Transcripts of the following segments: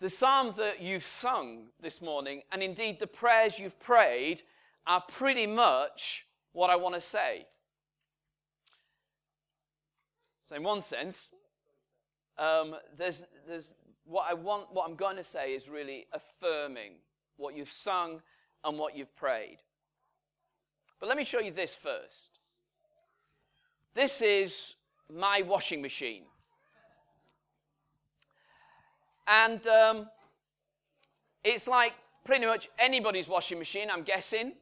the psalm that you've sung this morning, and indeed the prayers you've prayed, are pretty much what I want to say. So, in one sense, um, there's, there's what I want, what I'm going to say is really affirming what you've sung and what you've prayed. But let me show you this first. This is my washing machine. And um, it's like pretty much anybody's washing machine, I'm guessing.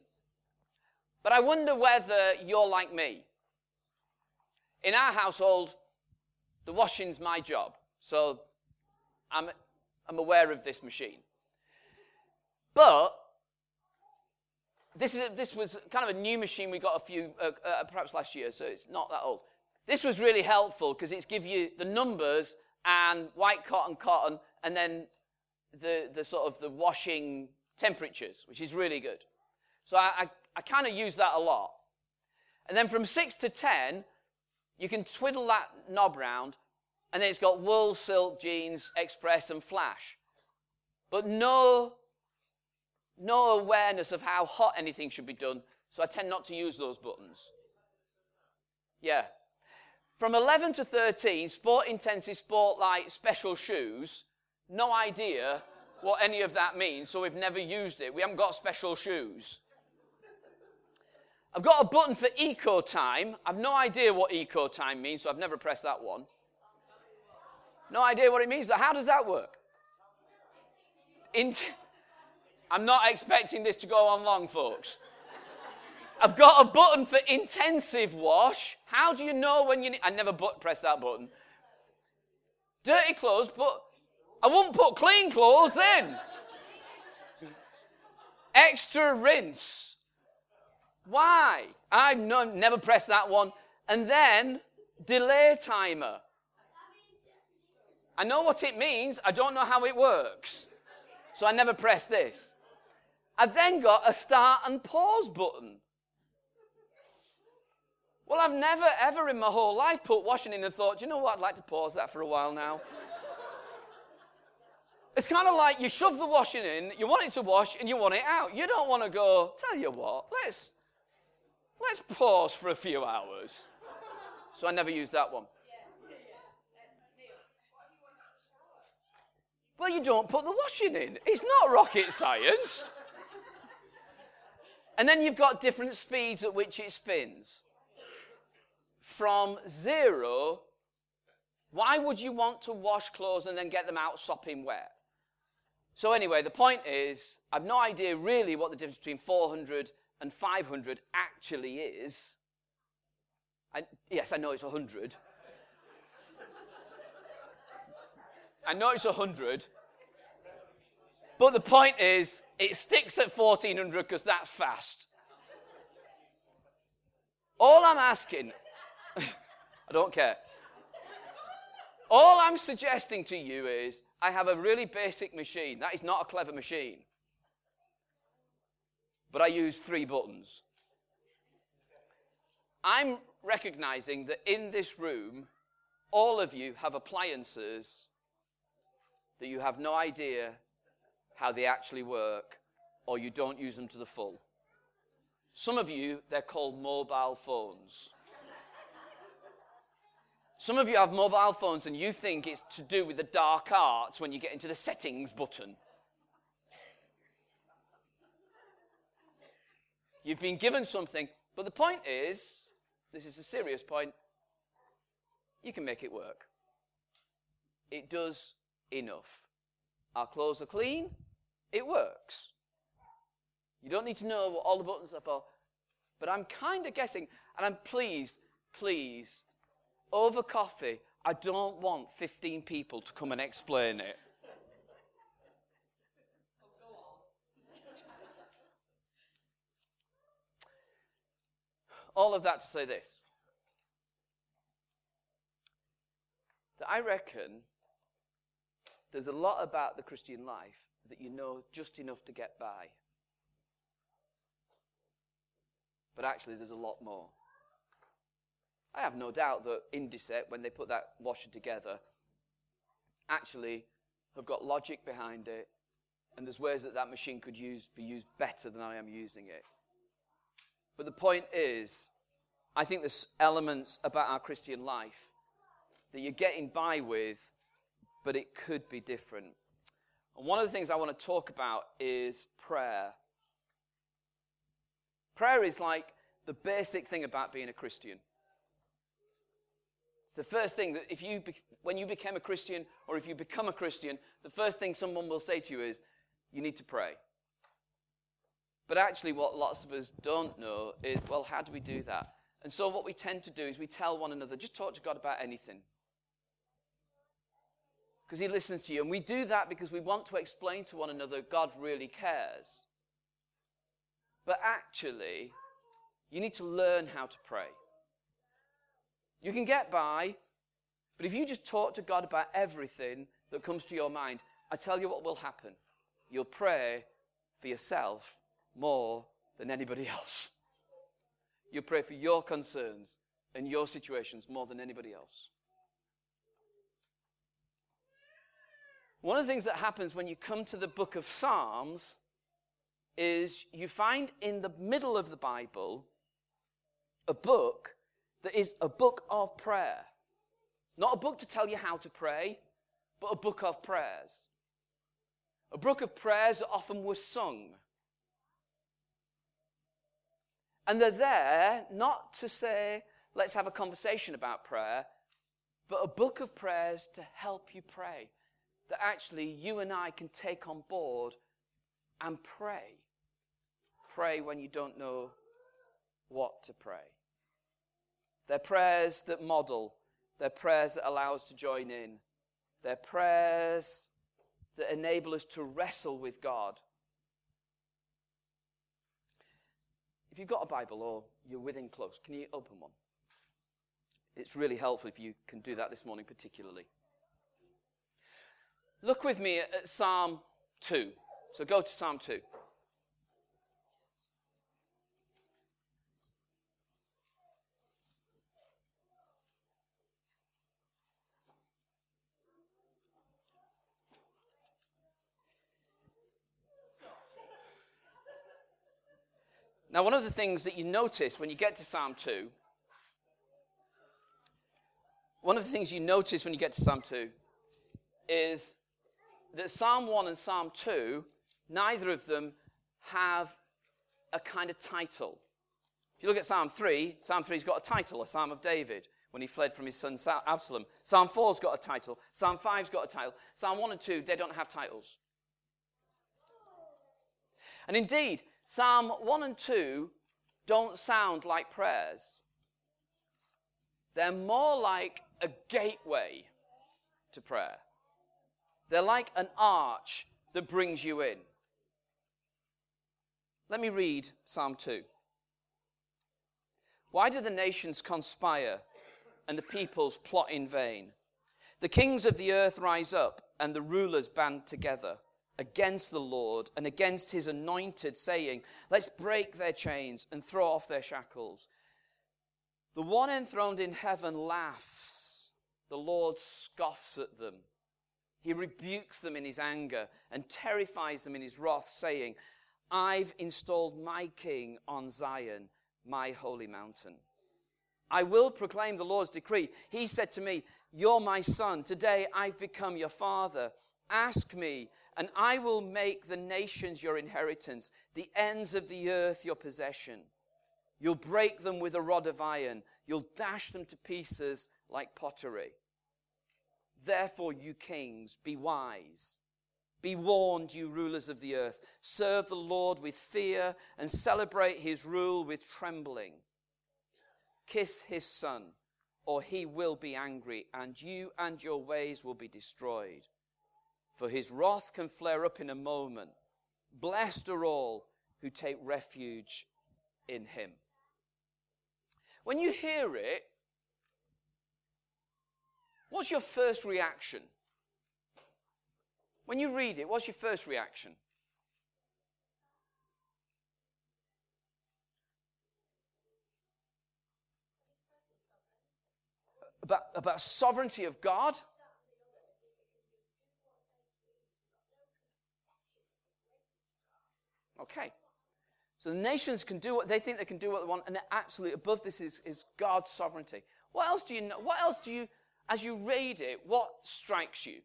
But I wonder whether you're like me. In our household, the washing's my job. So I'm, I'm aware of this machine. But this, is this was kind of a new machine we got a few, uh, uh, perhaps last year, so it's not that old. This was really helpful because it's give you the numbers and white cotton, cotton, and then the, the sort of the washing temperatures, which is really good. So I, I, I kind of use that a lot. And then from 6 to 10, you can twiddle that knob round, and then it's got wool, silk, jeans, express, and flash. But no, no awareness of how hot anything should be done, so I tend not to use those buttons. Yeah. From 11 to 13, sport intensive, sport light, special shoes, no idea what any of that means, so we've never used it. We haven't got special shoes. I've got a button for eco time. I've no idea what eco time means, so I've never pressed that one. No idea what it means. How does that work? I'm not expecting this to go on long, folks. I've got a button for intensive wash. How do you know when you need? I never but- press that button. Dirty clothes, but I won't put clean clothes in. Extra rinse. Why? I've never pressed that one. And then delay timer. I know what it means, I don't know how it works. So I never press this. I've then got a start and pause button. Well, I've never, ever in my whole life put washing in and thought, you know what, I'd like to pause that for a while now. It's kind of like you shove the washing in, you want it to wash, and you want it out. You don't want to go, tell you what, let's, let's pause for a few hours. So I never used that one. Well, you don't put the washing in. It's not rocket science. And then you've got different speeds at which it spins. From zero, why would you want to wash clothes and then get them out sopping wet? So, anyway, the point is, I've no idea really what the difference between 400 and 500 actually is. I, yes, I know it's 100. I know it's 100. But the point is, it sticks at 1400 because that's fast. All I'm asking, I don't care. All I'm suggesting to you is I have a really basic machine. That is not a clever machine. But I use three buttons. I'm recognizing that in this room, all of you have appliances that you have no idea how they actually work, or you don't use them to the full. Some of you, they're called mobile phones. Some of you have mobile phones and you think it's to do with the dark arts when you get into the settings button. You've been given something, but the point is this is a serious point you can make it work. It does enough. Our clothes are clean, it works. You don't need to know what all the buttons are for. But I'm kind of guessing, and I'm pleased, please, over coffee, I don't want 15 people to come and explain it. All of that to say this that I reckon there's a lot about the Christian life that you know just enough to get by. But actually, there's a lot more. I have no doubt that Indesit, when they put that washer together, actually have got logic behind it, and there's ways that that machine could use, be used better than I am using it. But the point is, I think there's elements about our Christian life that you're getting by with, but it could be different. And one of the things I want to talk about is prayer. Prayer is like the basic thing about being a Christian. It's the first thing that if you, when you became a Christian or if you become a Christian, the first thing someone will say to you is, you need to pray. But actually, what lots of us don't know is, well, how do we do that? And so, what we tend to do is we tell one another, just talk to God about anything. Because He listens to you. And we do that because we want to explain to one another God really cares. But actually, you need to learn how to pray. You can get by, but if you just talk to God about everything that comes to your mind, I tell you what will happen. You'll pray for yourself more than anybody else. You'll pray for your concerns and your situations more than anybody else. One of the things that happens when you come to the book of Psalms is you find in the middle of the Bible a book that is a book of prayer. Not a book to tell you how to pray, but a book of prayers. A book of prayers that often were sung. And they're there not to say, let's have a conversation about prayer, but a book of prayers to help you pray. That actually you and I can take on board and pray. Pray when you don't know what to pray. They're prayers that model, they're prayers that allow us to join in, they're prayers that enable us to wrestle with God If you've got a Bible or you're within close, can you open one? It's really helpful if you can do that this morning, particularly. Look with me at Psalm 2. So go to Psalm 2. Now, one of the things that you notice when you get to Psalm 2, one of the things you notice when you get to Psalm 2 is that Psalm 1 and Psalm 2, neither of them have a kind of title. If you look at Psalm 3, Psalm 3's got a title, a Psalm of David, when he fled from his son Absalom. Psalm 4's got a title. Psalm 5's got a title. Psalm 1 and 2, they don't have titles. And indeed, Psalm 1 and 2 don't sound like prayers. They're more like a gateway to prayer. They're like an arch that brings you in. Let me read Psalm 2. Why do the nations conspire and the peoples plot in vain? The kings of the earth rise up and the rulers band together against the Lord and against his anointed, saying, Let's break their chains and throw off their shackles. The one enthroned in heaven laughs. The Lord scoffs at them. He rebukes them in his anger and terrifies them in his wrath, saying, I've installed my king on Zion, my holy mountain. I will proclaim the Lord's decree. He said to me, You're my son. Today I've become your father. Ask me, and I will make the nations your inheritance, the ends of the earth your possession. You'll break them with a rod of iron, you'll dash them to pieces like pottery. Therefore, you kings, be wise. Be warned, you rulers of the earth. Serve the Lord with fear and celebrate his rule with trembling. Kiss his son, or he will be angry, and you and your ways will be destroyed for his wrath can flare up in a moment. Blessed are all who take refuge in him. When you hear it, what's your first reaction? When you read it, what's your first reaction? About, about sovereignty of God? Okay. So the nations can do what they think they can do what they want, and absolutely above this is, is God's sovereignty. What else do you know? What else do you, as you read it, what strikes you?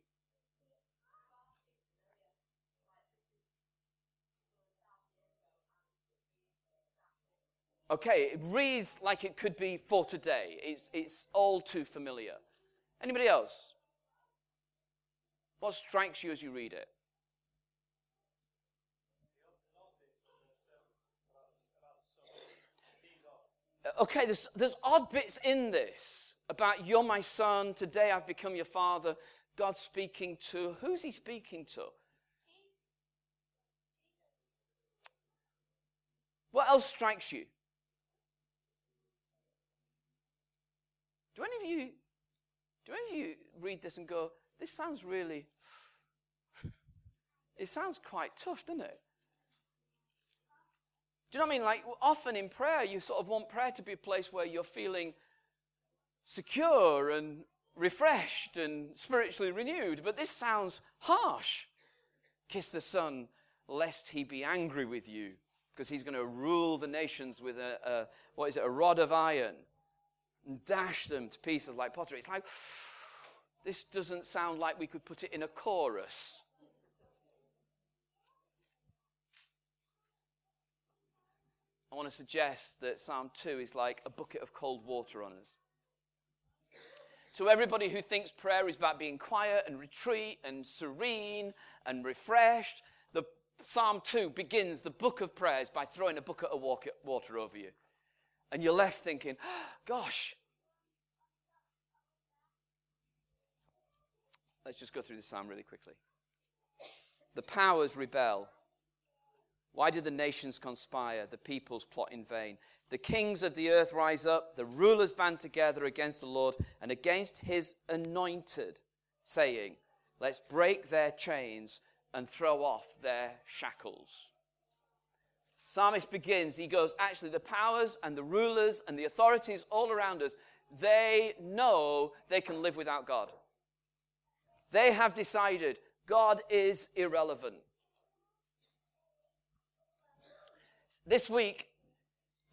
Okay, it reads like it could be for today. It's, it's all too familiar. Anybody else? What strikes you as you read it? Okay, there's, there's odd bits in this about you're my son, today I've become your father. God speaking to, who's he speaking to? What else strikes you? Do any of you, do any of you read this and go, this sounds really, it sounds quite tough, doesn't it? Do you know what I mean? Like, often in prayer, you sort of want prayer to be a place where you're feeling secure and refreshed and spiritually renewed. But this sounds harsh. Kiss the Son, lest he be angry with you, because he's going to rule the nations with a, a, what is it, a rod of iron and dash them to pieces like pottery. It's like, this doesn't sound like we could put it in a chorus. I want to suggest that Psalm 2 is like a bucket of cold water on us. To everybody who thinks prayer is about being quiet and retreat and serene and refreshed, the Psalm 2 begins the book of prayers by throwing a bucket of water over you. And you're left thinking, gosh. Let's just go through the psalm really quickly. The powers rebel. Why did the nations conspire, the peoples plot in vain? The kings of the earth rise up, the rulers band together against the Lord and against his anointed, saying, Let's break their chains and throw off their shackles. Psalmist begins, he goes, Actually, the powers and the rulers and the authorities all around us, they know they can live without God. They have decided God is irrelevant. This week,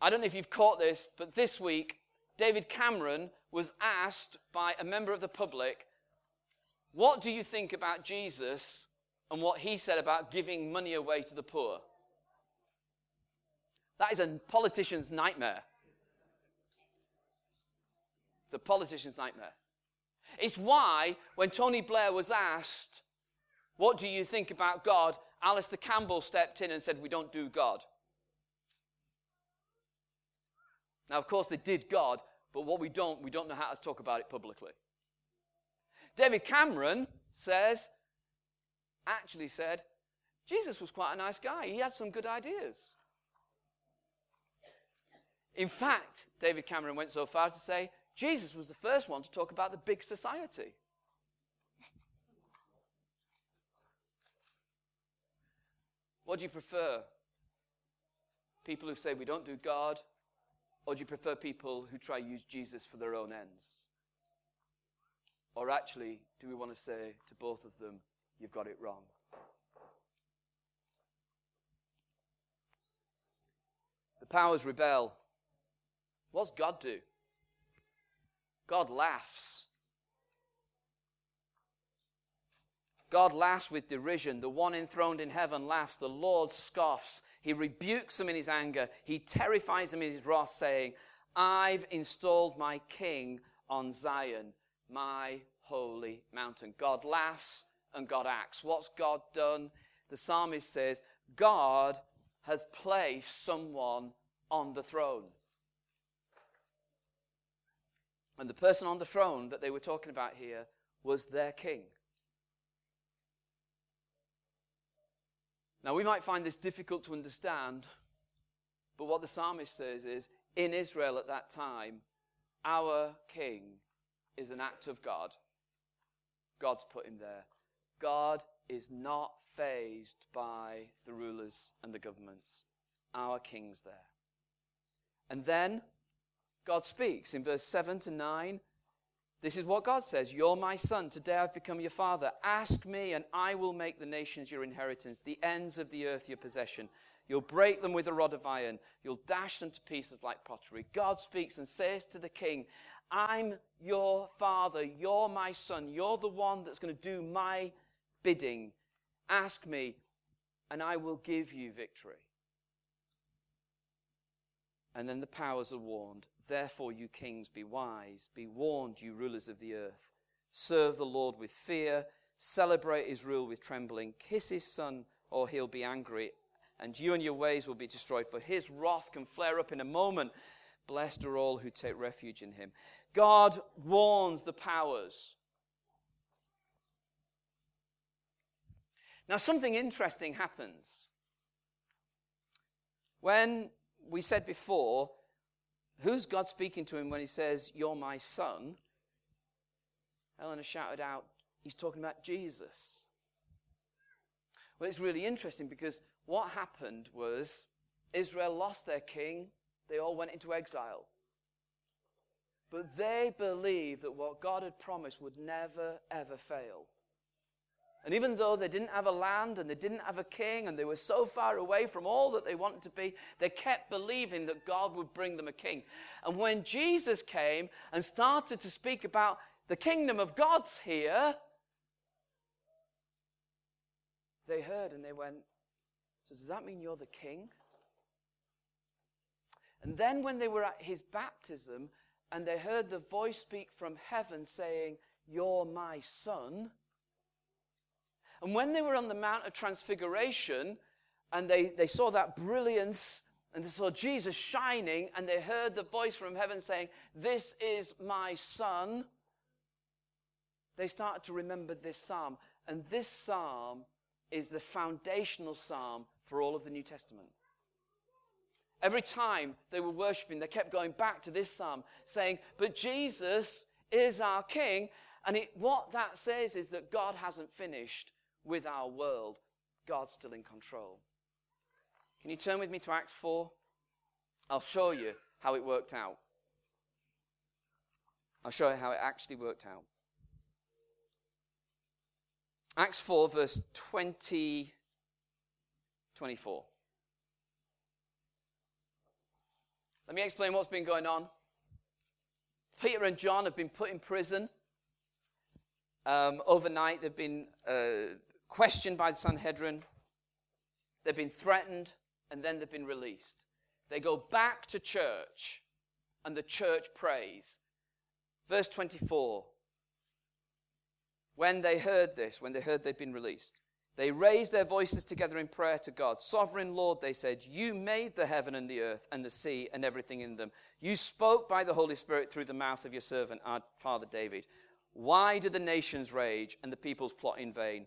I don't know if you've caught this, but this week, David Cameron was asked by a member of the public, What do you think about Jesus and what he said about giving money away to the poor? That is a politician's nightmare. It's a politician's nightmare. It's why, when Tony Blair was asked, What do you think about God? Alastair Campbell stepped in and said, We don't do God. Now, of course, they did God, but what we don't, we don't know how to talk about it publicly. David Cameron says, actually said, Jesus was quite a nice guy. He had some good ideas. In fact, David Cameron went so far to say, Jesus was the first one to talk about the big society. what do you prefer? People who say we don't do God, or do you prefer people who try to use Jesus for their own ends? Or actually, do we want to say to both of them, you've got it wrong? The powers rebel. What's God do? God laughs. God laughs with derision. The one enthroned in heaven laughs. The Lord scoffs. He rebukes them in his anger. He terrifies them in his wrath, saying, I've installed my king on Zion, my holy mountain. God laughs and God acts. What's God done? The psalmist says, God has placed someone on the throne. And the person on the throne that they were talking about here was their king. Now, we might find this difficult to understand, but what the psalmist says is in Israel at that time, our king is an act of God. God's put him there. God is not fazed by the rulers and the governments. Our king's there. And then God speaks in verse 7 to 9. This is what God says You're my son. Today I've become your father. Ask me, and I will make the nations your inheritance, the ends of the earth your possession. You'll break them with a rod of iron. You'll dash them to pieces like pottery. God speaks and says to the king, I'm your father. You're my son. You're the one that's going to do my bidding. Ask me, and I will give you victory. And then the powers are warned. Therefore, you kings, be wise. Be warned, you rulers of the earth. Serve the Lord with fear. Celebrate his rule with trembling. Kiss his son, or he'll be angry, and you and your ways will be destroyed. For his wrath can flare up in a moment. Blessed are all who take refuge in him. God warns the powers. Now, something interesting happens. When we said before, who's God speaking to him when he says, You're my son? Eleanor shouted out, He's talking about Jesus. Well, it's really interesting because what happened was Israel lost their king, they all went into exile. But they believed that what God had promised would never, ever fail. And even though they didn't have a land and they didn't have a king and they were so far away from all that they wanted to be, they kept believing that God would bring them a king. And when Jesus came and started to speak about the kingdom of God's here, they heard and they went, So does that mean you're the king? And then when they were at his baptism and they heard the voice speak from heaven saying, You're my son and when they were on the Mount of Transfiguration and they, they saw that brilliance and they saw Jesus shining and they heard the voice from heaven saying, This is my son, they started to remember this psalm. And this psalm is the foundational psalm for all of the New Testament. Every time they were worshiping, they kept going back to this psalm, saying, But Jesus is our King. And it, what that says is that God hasn't finished with our world, God's still in control. Can you turn with me to Acts 4? I'll show you how it worked out. I'll show you how it actually worked out. Acts 4, verse 20, 24. Let me explain what's been going on. Peter and John have been put in prison. Um, overnight, they've been uh, questioned by the Sanhedrin, they've been threatened, and then they've been released. They go back to church, and the church prays. Verse 24 When they heard this, when they heard they'd been released, they raised their voices together in prayer to God. Sovereign Lord, they said, You made the heaven and the earth and the sea and everything in them. You spoke by the Holy Spirit through the mouth of your servant, our father David. Why do the nations rage and the peoples plot in vain?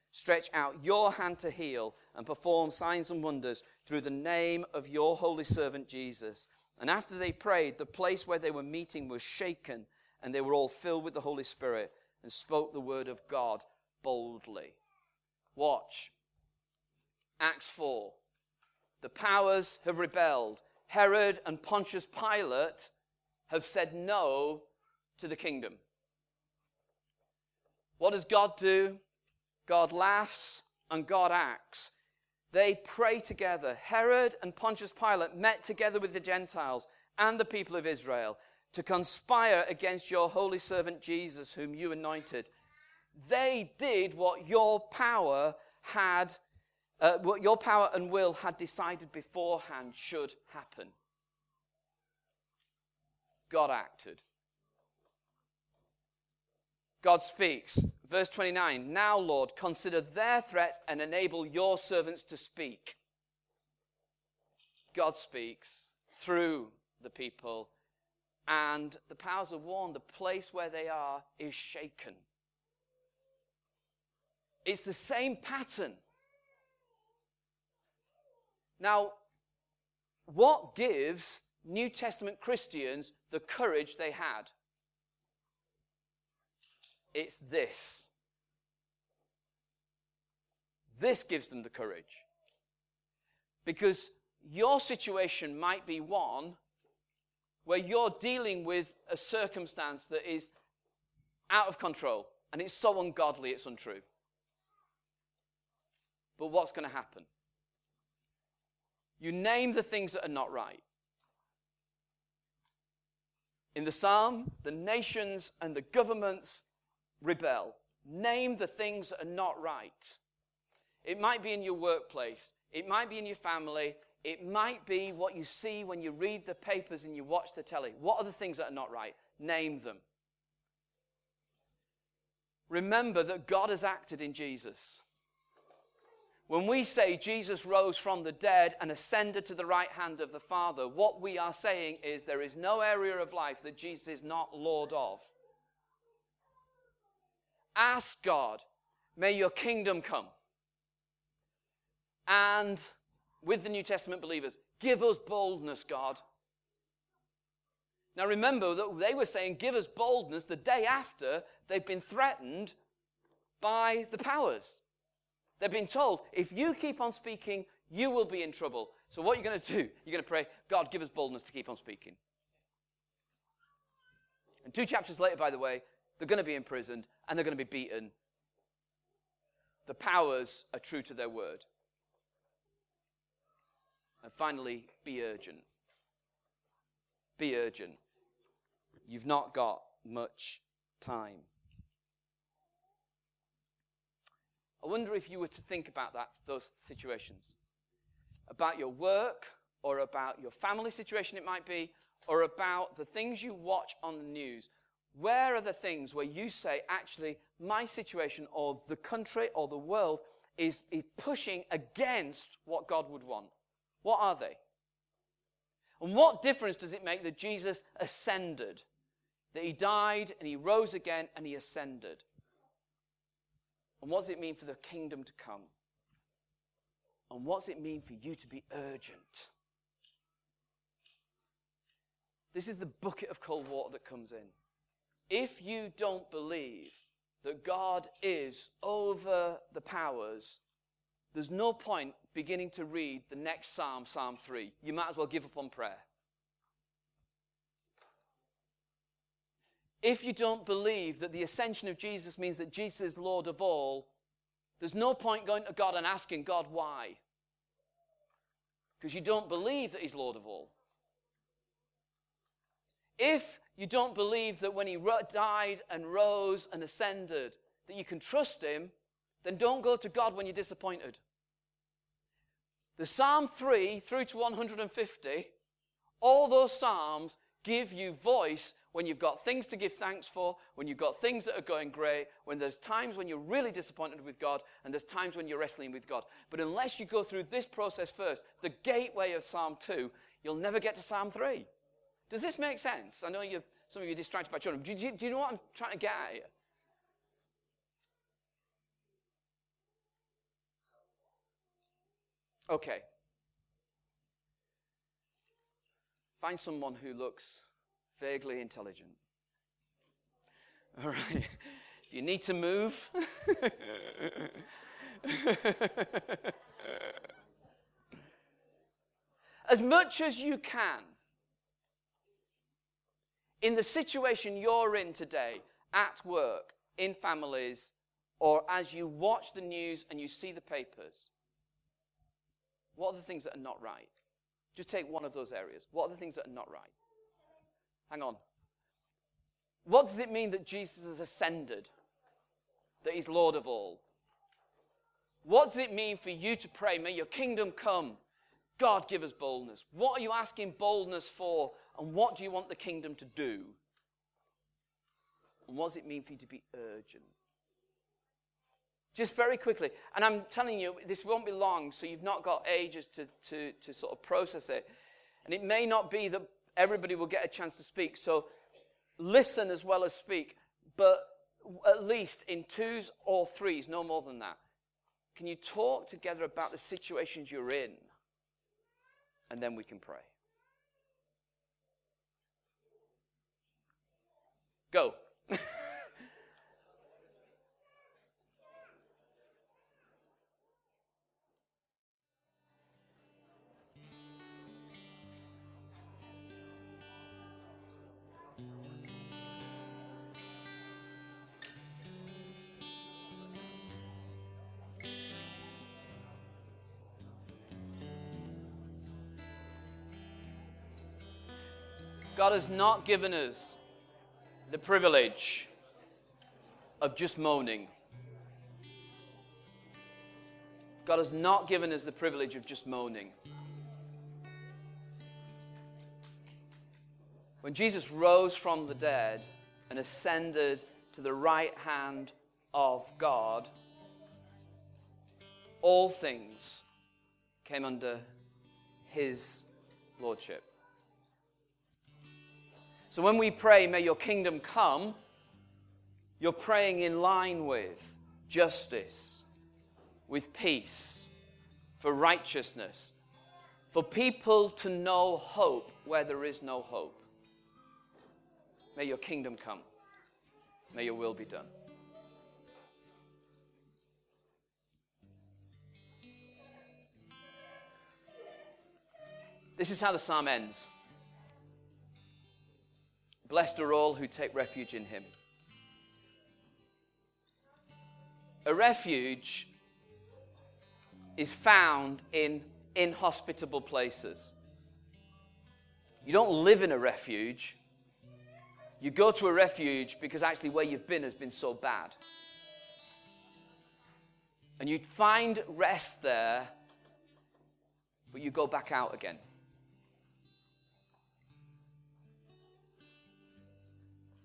Stretch out your hand to heal and perform signs and wonders through the name of your holy servant Jesus. And after they prayed, the place where they were meeting was shaken, and they were all filled with the Holy Spirit and spoke the word of God boldly. Watch. Acts 4. The powers have rebelled. Herod and Pontius Pilate have said no to the kingdom. What does God do? God laughs and God acts. They pray together. Herod and Pontius Pilate met together with the Gentiles and the people of Israel to conspire against your holy servant Jesus, whom you anointed. They did what your power had, uh, what your power and will had decided beforehand should happen. God acted. God speaks. Verse 29 Now, Lord, consider their threats and enable your servants to speak. God speaks through the people, and the powers are warned. The place where they are is shaken. It's the same pattern. Now, what gives New Testament Christians the courage they had? It's this. This gives them the courage. Because your situation might be one where you're dealing with a circumstance that is out of control and it's so ungodly it's untrue. But what's going to happen? You name the things that are not right. In the psalm, the nations and the governments rebel. Name the things that are not right. It might be in your workplace, it might be in your family, it might be what you see when you read the papers and you watch the telly. What are the things that are not right? Name them. Remember that God has acted in Jesus. When we say Jesus rose from the dead and ascended to the right hand of the Father, what we are saying is there is no area of life that Jesus is not Lord of. Ask God, may your kingdom come. And with the New Testament believers, give us boldness, God. Now remember that they were saying, give us boldness the day after they've been threatened by the powers. They've been told, if you keep on speaking, you will be in trouble. So what you're you going to do? You're going to pray, God, give us boldness to keep on speaking. And two chapters later, by the way, they're going to be imprisoned and they're going to be beaten. The powers are true to their word. And finally, be urgent. Be urgent. You've not got much time. I wonder if you were to think about that, those situations. About your work, or about your family situation, it might be, or about the things you watch on the news. Where are the things where you say, actually, my situation, or the country, or the world is, is pushing against what God would want? What are they? And what difference does it make that Jesus ascended? That he died and he rose again and he ascended? And what does it mean for the kingdom to come? And what does it mean for you to be urgent? This is the bucket of cold water that comes in. If you don't believe that God is over the powers, there's no point beginning to read the next psalm, Psalm 3. You might as well give up on prayer. If you don't believe that the ascension of Jesus means that Jesus is Lord of all, there's no point going to God and asking God why. Because you don't believe that He's Lord of all. If you don't believe that when He died and rose and ascended, that you can trust Him, then don't go to God when you're disappointed. The Psalm 3 through to 150, all those Psalms give you voice when you've got things to give thanks for, when you've got things that are going great, when there's times when you're really disappointed with God, and there's times when you're wrestling with God. But unless you go through this process first, the gateway of Psalm 2, you'll never get to Psalm 3. Does this make sense? I know you some of you are distracted by children. Do you, do you know what I'm trying to get at here? Okay. Find someone who looks vaguely intelligent. All right. You need to move. as much as you can, in the situation you're in today, at work, in families, or as you watch the news and you see the papers, what are the things that are not right? Just take one of those areas. What are the things that are not right? Hang on. What does it mean that Jesus has ascended? That he's Lord of all? What does it mean for you to pray, may your kingdom come? God, give us boldness. What are you asking boldness for? And what do you want the kingdom to do? And what does it mean for you to be urgent? Just very quickly, and I'm telling you, this won't be long, so you've not got ages to, to, to sort of process it. And it may not be that everybody will get a chance to speak, so listen as well as speak. But at least in twos or threes, no more than that. Can you talk together about the situations you're in? And then we can pray. Go. God has not given us the privilege of just moaning. God has not given us the privilege of just moaning. When Jesus rose from the dead and ascended to the right hand of God, all things came under his lordship. So when we pray, may your kingdom come, you're praying in line with justice, with peace, for righteousness, for people to know hope where there is no hope. May your kingdom come. May your will be done. This is how the psalm ends. Blessed are all who take refuge in him. A refuge is found in inhospitable places. You don't live in a refuge. You go to a refuge because actually where you've been has been so bad. And you find rest there, but you go back out again.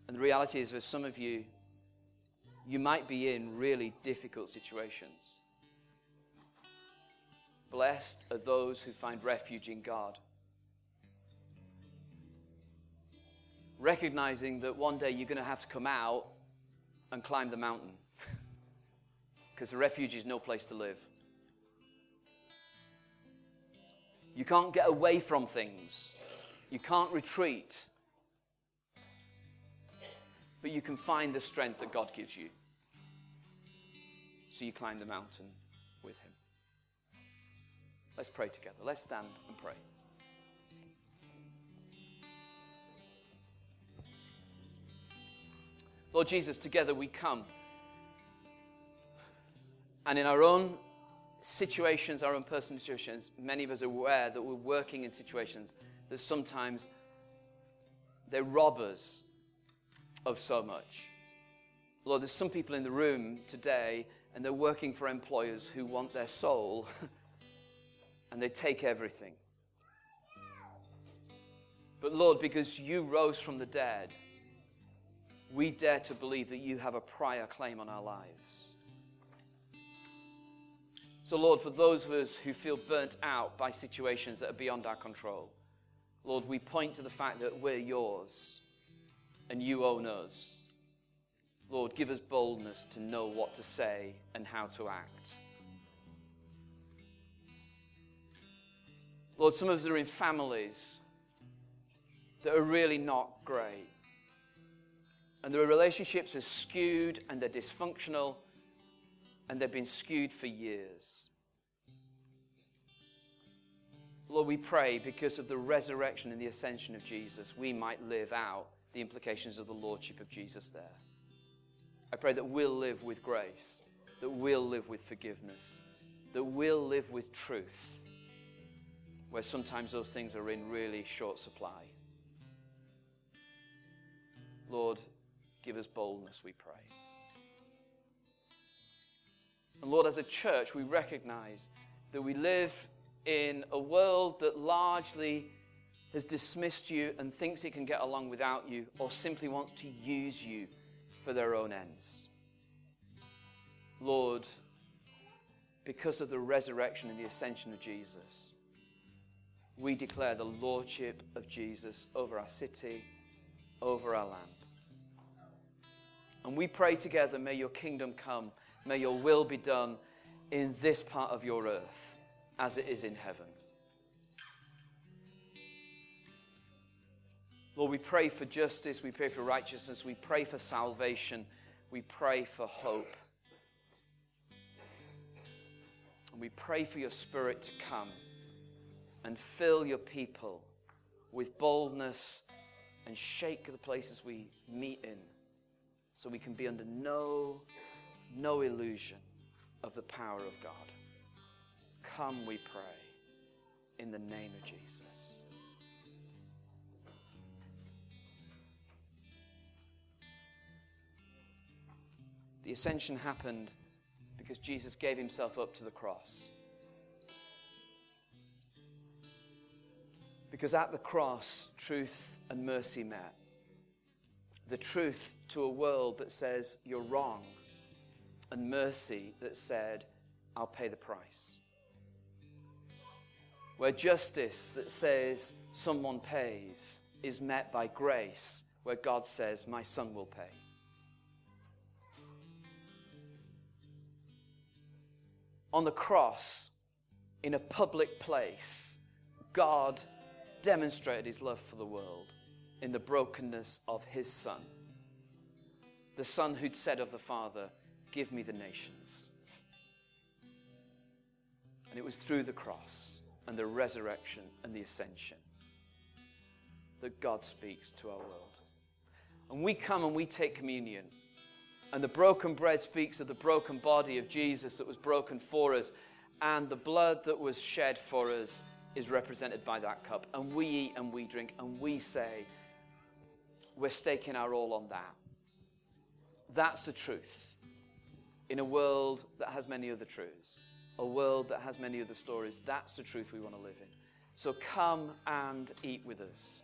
And the reality is, for some of you, you might be in really difficult situations. Blessed are those who find refuge in God. Recognizing that one day you're going to have to come out and climb the mountain. Because the refuge is no place to live. You can't get away from things, you can't retreat but you can find the strength that God gives you. So you climb the mountain with Him. Let's pray together. Let's stand and pray. Lord Jesus, together we come. And in our own situations, our own personal situations, many of us are aware that we're working in situations that sometimes they rob us of so much. Lord, there's some people in the room today and they're working for employers who want their soul and they take everything. But Lord, because you rose from the dead, we dare to believe that you have a prior claim on our lives. So, Lord, for those of us who feel burnt out by situations that are beyond our control, Lord, we point to the fact that we're yours and you own us. Lord, give us boldness to know what to say and how to act. Lord, some of us are in families that are really not great. And their relationships are skewed and they're dysfunctional and they've been skewed for years. Lord, we pray because of the resurrection and the ascension of Jesus, we might live out the implications of the Lordship of Jesus there. I pray that we'll live with grace, that we'll live with forgiveness, that we'll live with truth, where sometimes those things are in really short supply. Lord, give us boldness, we pray. And Lord, as a church, we recognize that we live in a world that largely has dismissed you and thinks it can get along without you or simply wants to use you for their own ends. Lord, because of the resurrection and the ascension of Jesus, we declare the lordship of Jesus over our city, over our land. And we pray together, may your kingdom come, may your will be done in this part of your earth as it is in heaven. Lord, we pray for justice, we pray for righteousness, we pray for salvation, we pray for hope. And we pray for your spirit to come and fill your people with boldness and shake the places we meet in so we can be under no no illusion of the power of God. Come, we pray, in the name of Jesus. The ascension happened because Jesus gave himself up to the cross. Because at the cross, truth and mercy met. The truth to a world that says you're wrong, and mercy that said, I'll pay the price. Where justice that says someone pays is met by grace, where God says, My son will pay. On the cross, in a public place, God demonstrated his love for the world in the brokenness of his son. The son who'd said of the Father, Give me the nations. And it was through the cross and the resurrection and the ascension that God speaks to our world. And we come and we take communion. And the broken bread speaks of the broken body of Jesus that was broken for us. And the blood that was shed for us is represented by that cup. And we eat and we drink and we say, we're staking our all on that. That's the truth in a world that has many other truths, a world that has many other stories. That's the truth we want to live in. So come and eat with us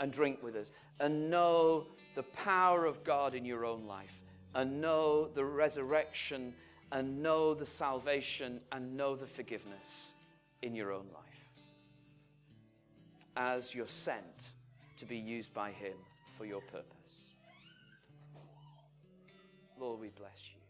and drink with us and know the power of God in your own life and know the resurrection and know the salvation and know the forgiveness in your own life as you're sent to be used by Him for your purpose. Lord, we bless you.